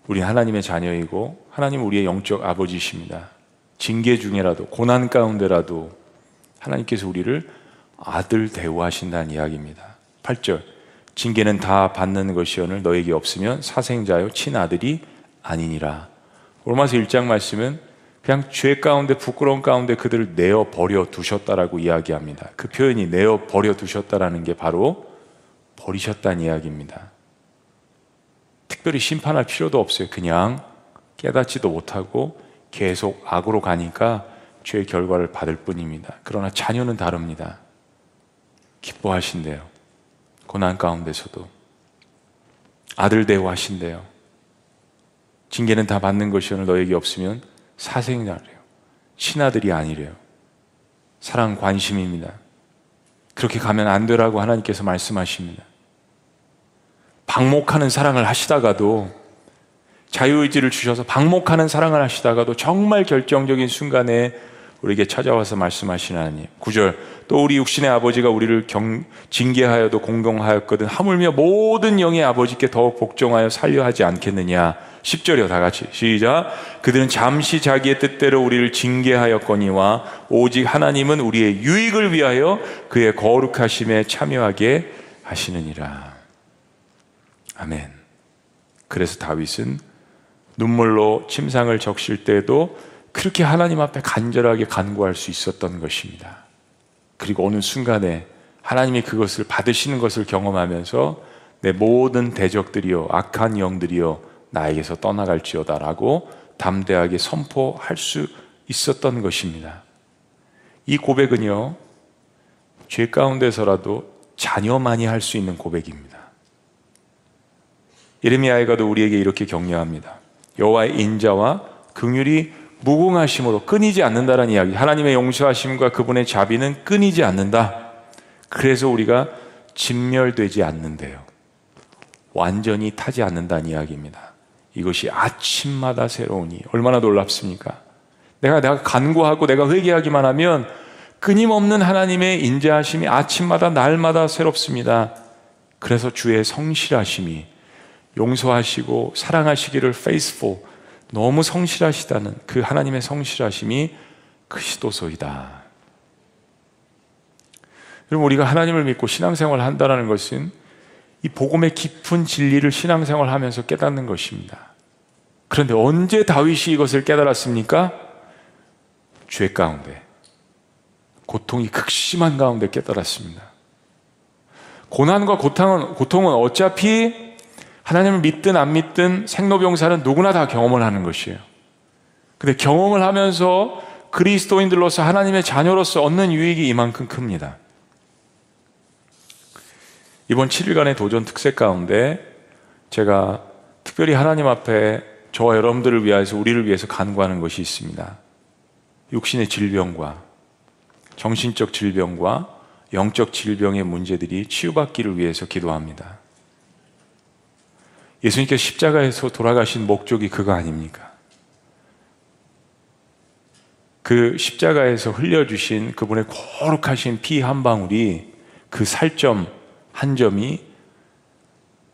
우리 하나님의 자녀이고 하나님 우리의 영적 아버지십니다. 징계 중에라도 고난 가운데라도 하나님께서 우리를 아들 대우하신다는 이야기입니다. 8절 징계는 다 받는 것이오늘 너에게 없으면 사생자요 친아들이 아니니라. 로마서 1장 말씀은 그냥 죄 가운데 부끄러운 가운데 그들을 내어 버려 두셨다라고 이야기합니다. 그 표현이 내어 버려 두셨다라는 게 바로 버리셨다는 이야기입니다. 특별히 심판할 필요도 없어요. 그냥 깨닫지도 못하고 계속 악으로 가니까 죄의 결과를 받을 뿐입니다. 그러나 자녀는 다릅니다. 기뻐하신대요. 고난 가운데서도. 아들 대우하신대요. 징계는 다 받는 것이 오늘 너에게 없으면 사생자래요. 신하들이 아니래요. 사랑 관심입니다. 그렇게 가면 안 되라고 하나님께서 말씀하십니다. 방목하는 사랑을 하시다가도 자유의지를 주셔서 방목하는 사랑을 하시다가도 정말 결정적인 순간에 우리에게 찾아와서 말씀하시는 하나님. 9절. 또 우리 육신의 아버지가 우리를 경, 징계하여도 공경하였거든. 하물며 모든 영의 아버지께 더욱 복종하여 살려 하지 않겠느냐. 10절이요. 다 같이. 시작. 그들은 잠시 자기의 뜻대로 우리를 징계하였거니와 오직 하나님은 우리의 유익을 위하여 그의 거룩하심에 참여하게 하시느니라. 아멘. 그래서 다윗은 눈물로 침상을 적실 때에도 그렇게 하나님 앞에 간절하게 간구할 수 있었던 것입니다. 그리고 어느 순간에 하나님이 그것을 받으시는 것을 경험하면서 내 모든 대적들이요, 악한 영들이요, 나에게서 떠나갈지어다라고 담대하게 선포할 수 있었던 것입니다. 이 고백은요, 죄 가운데서라도 자녀만이 할 수 있는 고백입니다. 예레미야가도 우리에게 이렇게 격려합니다. 여호와의 인자와 긍휼이 무궁하심으로 끊이지 않는다는 이야기. 하나님의 용서하심과 그분의 자비는 끊이지 않는다. 그래서 우리가 진멸되지 않는데요. 완전히 타지 않는다는 이야기입니다. 이것이 아침마다 새로우니 얼마나 놀랍습니까? 내가 내가 간구하고 내가 회개하기만 하면 끊임없는 하나님의 인자하심이 아침마다 날마다 새롭습니다. 그래서 주의 성실하심이 용서하시고 사랑하시기를 faithful 너무 성실하시다는 그 하나님의 성실하심이 크시도소이다. 여러분 우리가 하나님을 믿고 신앙생활을 한다는 것은 이 복음의 깊은 진리를 신앙생활 하면서 깨닫는 것입니다. 그런데 언제 다윗이 이것을 깨달았습니까? 죄 가운데. 고통이 극심한 가운데 깨달았습니다. 고난과 고통은, 고통은 어차피 하나님을 믿든 안 믿든 생로병사는 누구나 다 경험을 하는 것이에요. 근데 경험을 하면서 그리스도인들로서 하나님의 자녀로서 얻는 유익이 이만큼 큽니다. 이번 7일간의 도전 특색 가운데 제가 특별히 하나님 앞에 저와 여러분들을 위해서 우리를 위해서 간구하는 것이 있습니다. 육신의 질병과 정신적 질병과 영적 질병의 문제들이 치유받기를 위해서 기도합니다. 예수님께서 십자가에서 돌아가신 목적이 그거 아닙니까? 그 십자가에서 흘려주신 그분의 거룩하신 피 한 방울이 그 살점 한 점이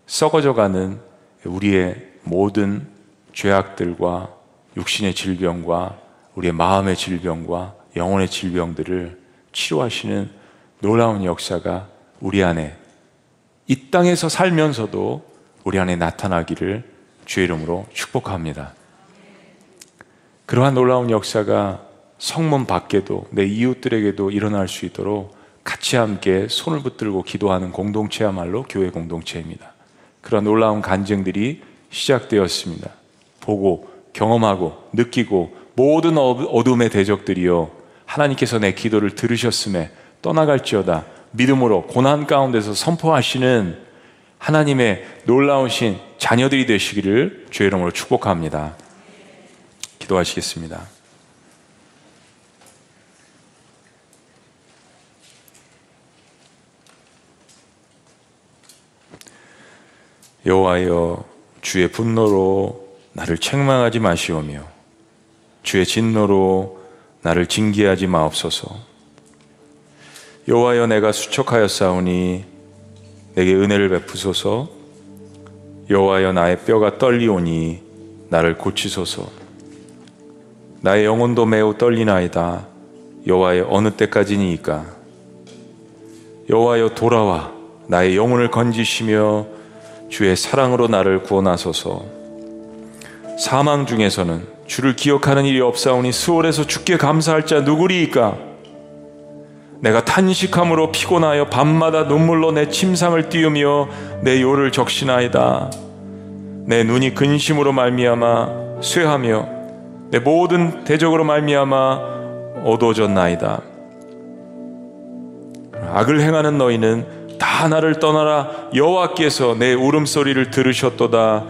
썩어져 가는 우리의 모든 죄악들과 육신의 질병과 우리의 마음의 질병과 영혼의 질병들을 치료하시는 놀라운 역사가 우리 안에 이 땅에서 살면서도 우리 안에 나타나기를 주의 이름으로 축복합니다. 그러한 놀라운 역사가 성문 밖에도 내 이웃들에게도 일어날 수 있도록 같이 함께 손을 붙들고 기도하는 공동체야말로 교회 공동체입니다. 그런 놀라운 간증들이 시작되었습니다. 보고 경험하고 느끼고 모든 어둠의 대적들이요 하나님께서 내 기도를 들으셨음에 떠나갈지어다 믿음으로 고난 가운데서 선포하시는 하나님의 놀라우신 자녀들이 되시기를 주의 이름으로 축복합니다. 기도하시겠습니다. 여호와여 주의 분노로 나를 책망하지 마시오며 주의 진노로 나를 징계하지 마옵소서. 여호와여 내가 수척하였사오니 내게 은혜를 베푸소서. 여호와여 나의 뼈가 떨리오니 나를 고치소서. 나의 영혼도 매우 떨리나이다. 여호와여 어느 때까지니이까? 여호와여 돌아와. 나의 영혼을 건지시며 주의 사랑으로 나를 구원하소서. 사망 중에서는 주를 기억하는 일이 없사오니 수월에서 주께 감사할 자 누구리이까 내가 탄식함으로 피곤하여 밤마다 눈물로 내 침상을 띄우며 내 요를 적시나이다. 내 눈이 근심으로 말미암아 쇠하며 내 모든 대적으로 말미암아 어두워졌나이다. 악을 행하는 너희는 다 나를 떠나라 여호와께서 내 울음소리를 들으셨도다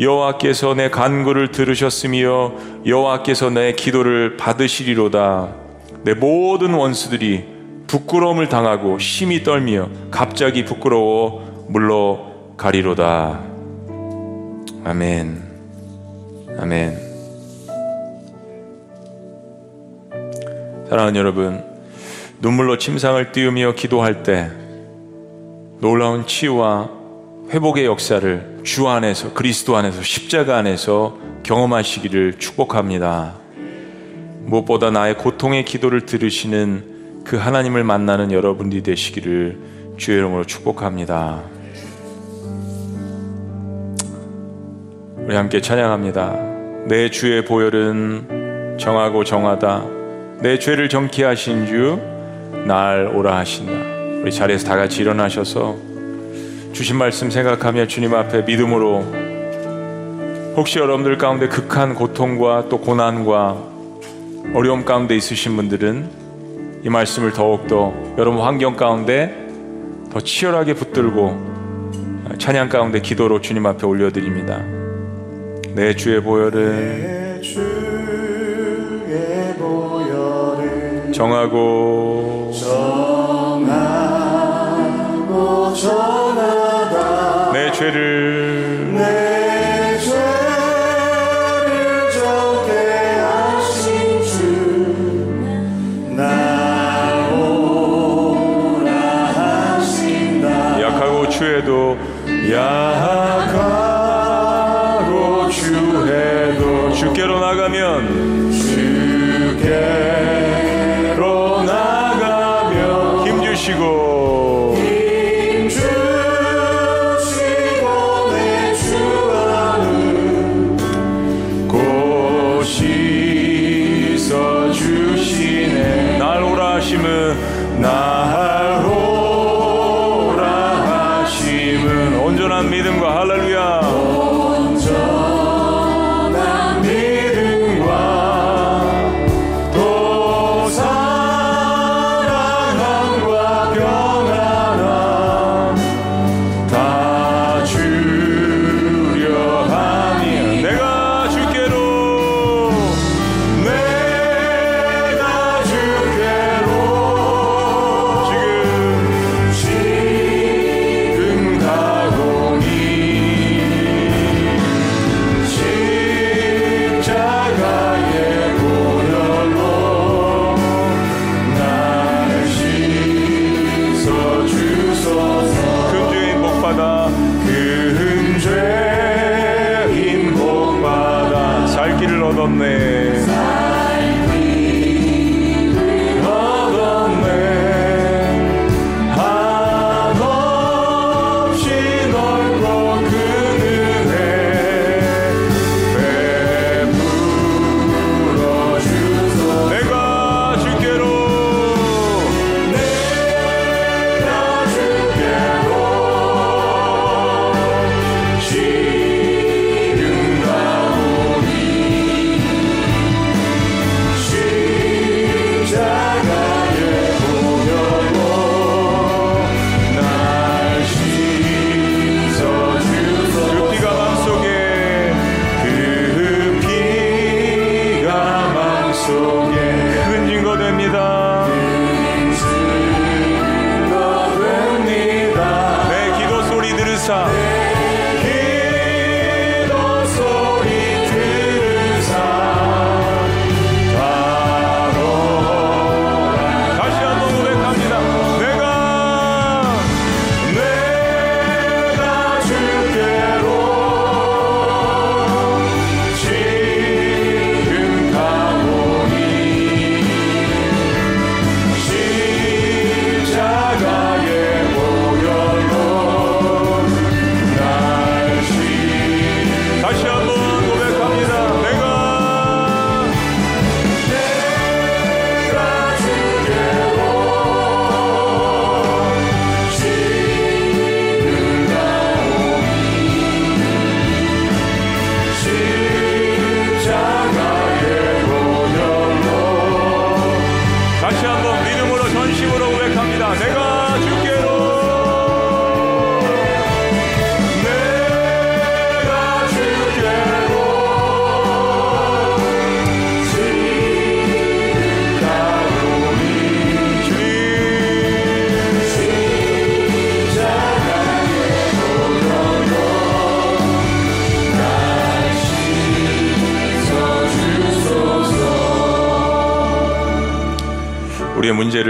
여호와께서 내 간구를 들으셨으며 여호와께서 내 기도를 받으시리로다. 내 모든 원수들이 부끄러움을 당하고 심히 떨며 갑자기 부끄러워 물러가리로다. 아멘. 아멘. 사랑하는 여러분, 눈물로 침상을 띄우며 기도할 때 놀라운 치유와 회복의 역사를 주 안에서 그리스도 안에서 십자가 안에서 경험하시기를 축복합니다. 무엇보다 나의 고통의 기도를 들으시는 그 하나님을 만나는 여러분들이 되시기를 주의 이름으로 축복합니다. 우리 함께 찬양합니다. 내 주의 보혈은 정하고 정하다. 내 죄를 정케 하신 주 날 오라 하신다. 우리 자리에서 다 같이 일어나셔서 주신 말씀 생각하며 주님 앞에 믿음으로 혹시 여러분들 가운데 극한 고통과 또 고난과 어려움 가운데 있으신 분들은 이 말씀을 더욱더 여러분 환경 가운데 더 치열하게 붙들고 찬양 가운데 기도로 주님 앞에 올려드립니다. 내 주의 보혈은 정하고 정하고 정하다 내 죄를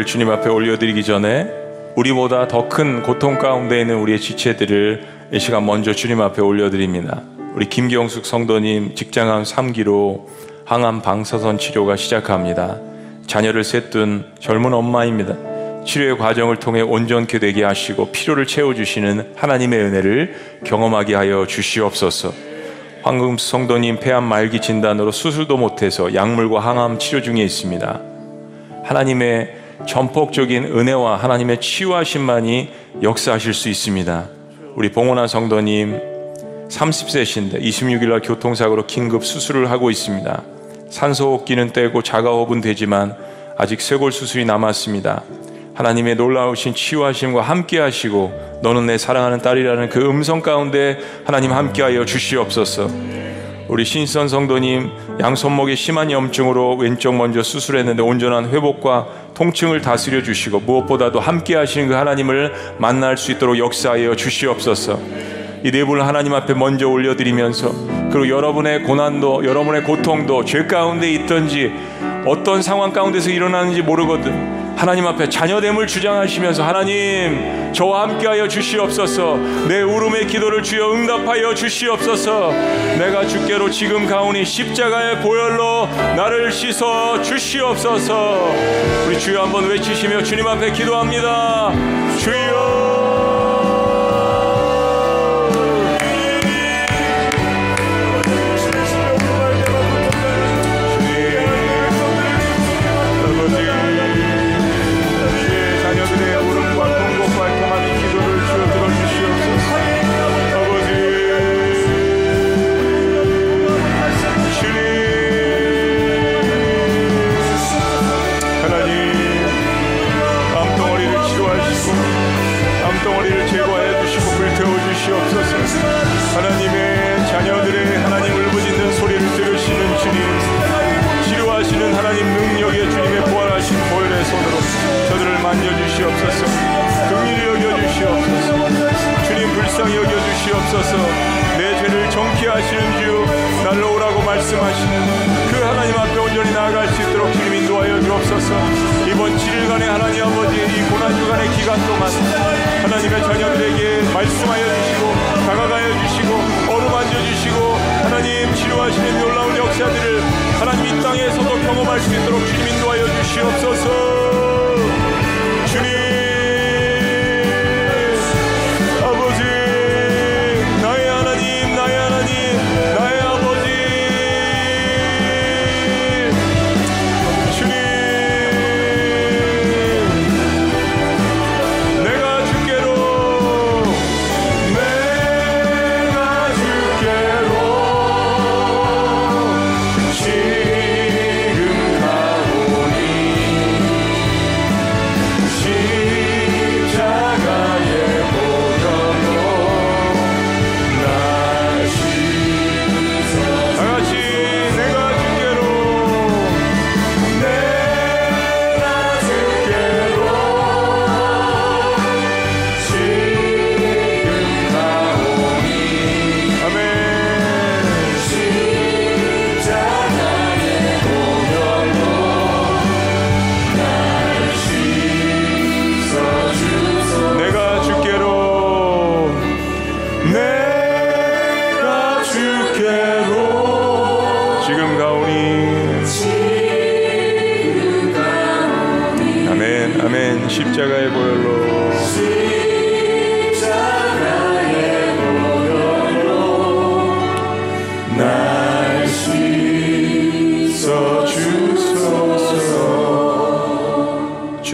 주님 앞에 올려드리기 전에 우리보다 더 큰 고통 가운데 있는 우리의 지체들을 이 시간 먼저 주님 앞에 올려드립니다. 우리 김경숙 성도님 직장암 3기로 항암 방사선 치료가 시작합니다. 자녀를 셋둔 젊은 엄마입니다. 치료의 과정을 통해 온전케 되게 하시고 필요를 채워주시는 하나님의 은혜를 경험하게 하여 주시옵소서. 황금수 성도님 폐암 말기 진단으로 수술도 못해서 약물과 항암 치료 중에 있습니다. 하나님의 전폭적인 은혜와 하나님의 치유하심만이 역사하실 수 있습니다. 우리 봉원한 성도님 30세신데 26일 날 교통사고로 긴급 수술을 하고 있습니다. 산소호흡기는 떼고 자가호흡은 되지만 아직 쇄골 수술이 남았습니다. 하나님의 놀라우신 치유하심과 함께 하시고 너는 내 사랑하는 딸이라는 그 음성 가운데 하나님 함께하여 주시옵소서. 우리 신선 성도님 양손목에 심한 염증으로 왼쪽 먼저 수술했는데 온전한 회복과 통증을 다스려 주시고 무엇보다도 함께 하시는 그 하나님을 만날 수 있도록 역사하여 주시옵소서. 이네 분을 하나님 앞에 먼저 올려드리면서 그리고 여러분의 고난도 여러분의 고통도 죄 가운데 있던지 어떤 상황 가운데서 일어나는지 모르거든 하나님 앞에 자녀됨을 주장하시면서 하나님 저와 함께하여 주시옵소서. 내 울음의 기도를 주여 응답하여 주시옵소서. 내가 주께로 지금 가오니 십자가의 보혈로 나를 씻어 주시옵소서. 우리 주여 한번 외치시며 주님 앞에 기도합니다. 주여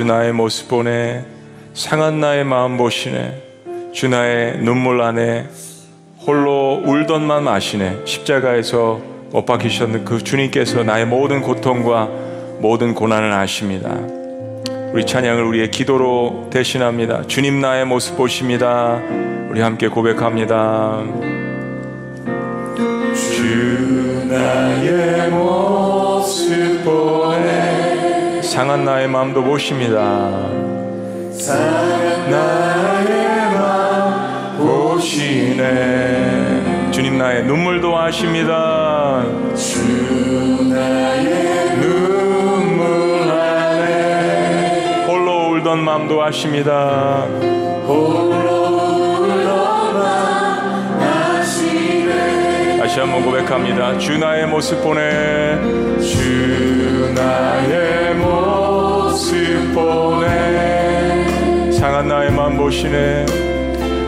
나의 모습 보네 상한 나의 마음 보시네 주 나의 눈물 안에 홀로 울던만 마시네. 십자가에서 못 박히셨는 그 주님께서 나의 모든 고통과 모든 고난을 아십니다. 우리 찬양을 우리의 기도로 대신합니다. 주님 나의 모습 보십니다. 우리 함께 고백합니다. 주 나의 모습 보네 상한 나의 마음도 보십니다. 상한 나의 마음 보시네. 주님 나의 눈물도 아십니다. 주 나의 눈물 안에 울던 마음도 아십니다. 다시 한번 고백합니다. 주 나의 모습 보내 주 나의 모습 보내 상한 나의 맘 보시네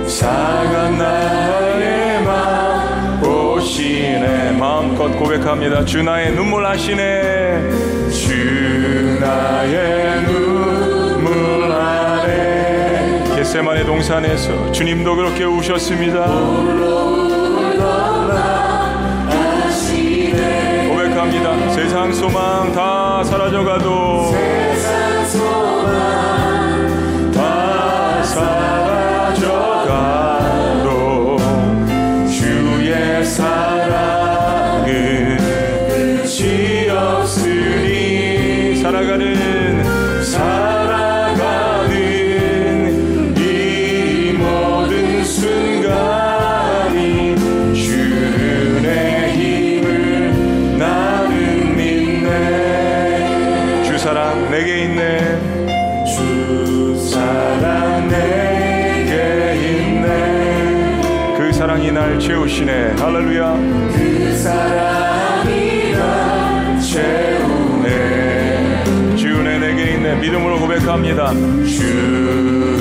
상한 나의 맘 보시네 마음껏 고백합니다. 주 나의 눈물 하시네 주 나의 눈물 하네 겟세만의 동산에서 주님도 그렇게 우셨습니다. 세상 소망 다 사라져가도 다 날 채우시네. 할렐루야. 그 사랑이 날 채우네. 주내 내게 있네. 믿음으로 고백합니다. 주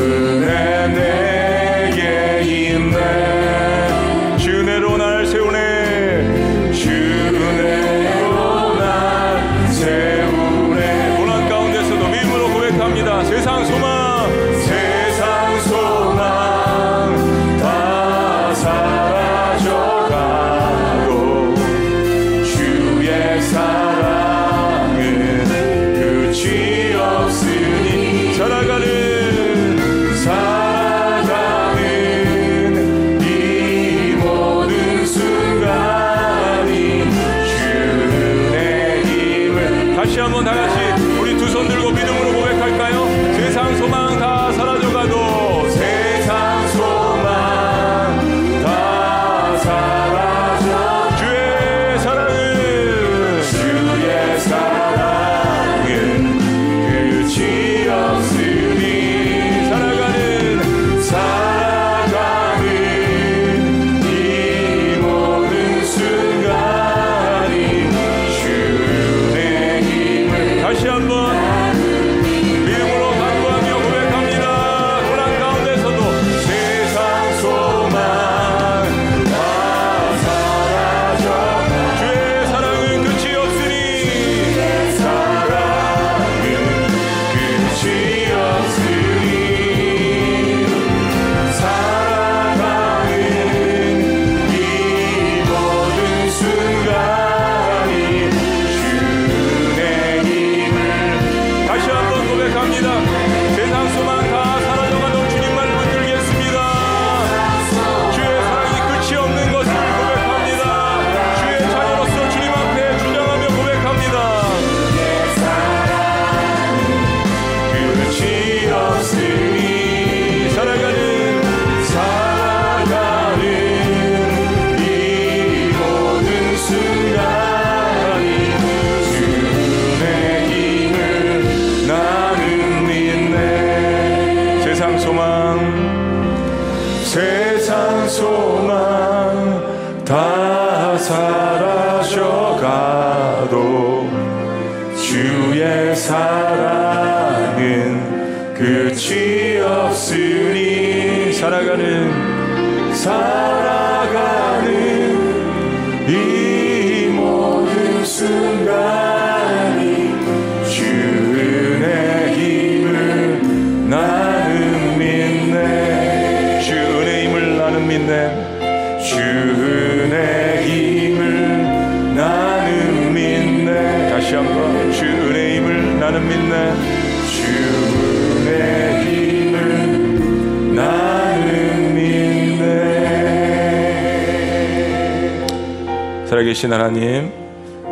살아계신 하나님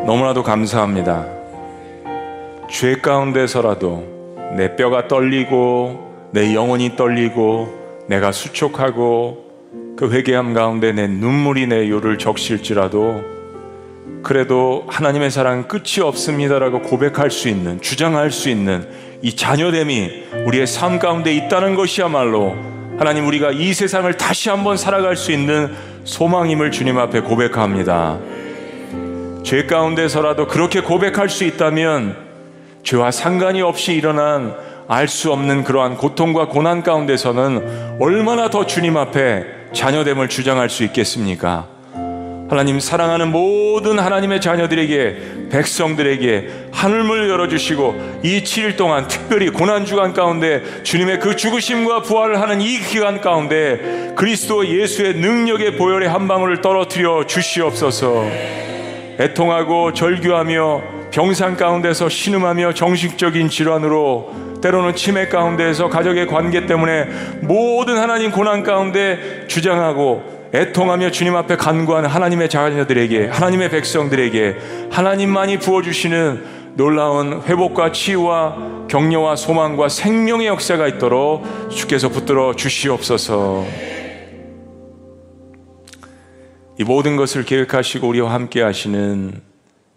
너무나도 감사합니다 죄 가운데서라도 내 뼈가 떨리고 내 영혼이 떨리고 내가 수촉하고 그 회개함 가운데 내 눈물이 내 요를 적실지라도 그래도 하나님의 사랑은 끝이 없습니다라고 고백할 수 있는 주장할 수 있는 이 자녀됨이 우리의 삶 가운데 있다는 것이야말로 하나님 우리가 이 세상을 다시 한번 살아갈 수 있는 소망임을 주님 앞에 고백합니다. 죄 가운데서라도 그렇게 고백할 수 있다면 죄와 상관이 없이 일어난 알 수 없는 그러한 고통과 고난 가운데서는 얼마나 더 주님 앞에 자녀됨을 주장할 수 있겠습니까? 하나님 사랑하는 모든 하나님의 자녀들에게 백성들에게 하늘문을 열어주시고 이 7일 동안 특별히 고난 주간 가운데 주님의 그 죽으심과 부활을 하는 이 기간 가운데 그리스도 예수의 능력의 보혈의 한 방울을 떨어뜨려 주시옵소서. 애통하고 절규하며 병상 가운데서 신음하며 정식적인 질환으로 때로는 치매 가운데에서 가족의 관계 때문에 모든 하나님 고난 가운데 주장하고 애통하며 주님 앞에 간구하는 하나님의 자녀들에게 하나님의 백성들에게 하나님만이 부어주시는 놀라운 회복과 치유와 격려와 소망과 생명의 역사가 있도록 주께서 붙들어 주시옵소서. 이 모든 것을 계획하시고 우리와 함께 하시는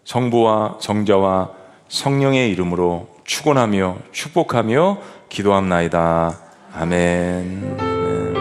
성부와 성자와 성령의 이름으로 축원하며 축복하며 기도합나이다. 아멘.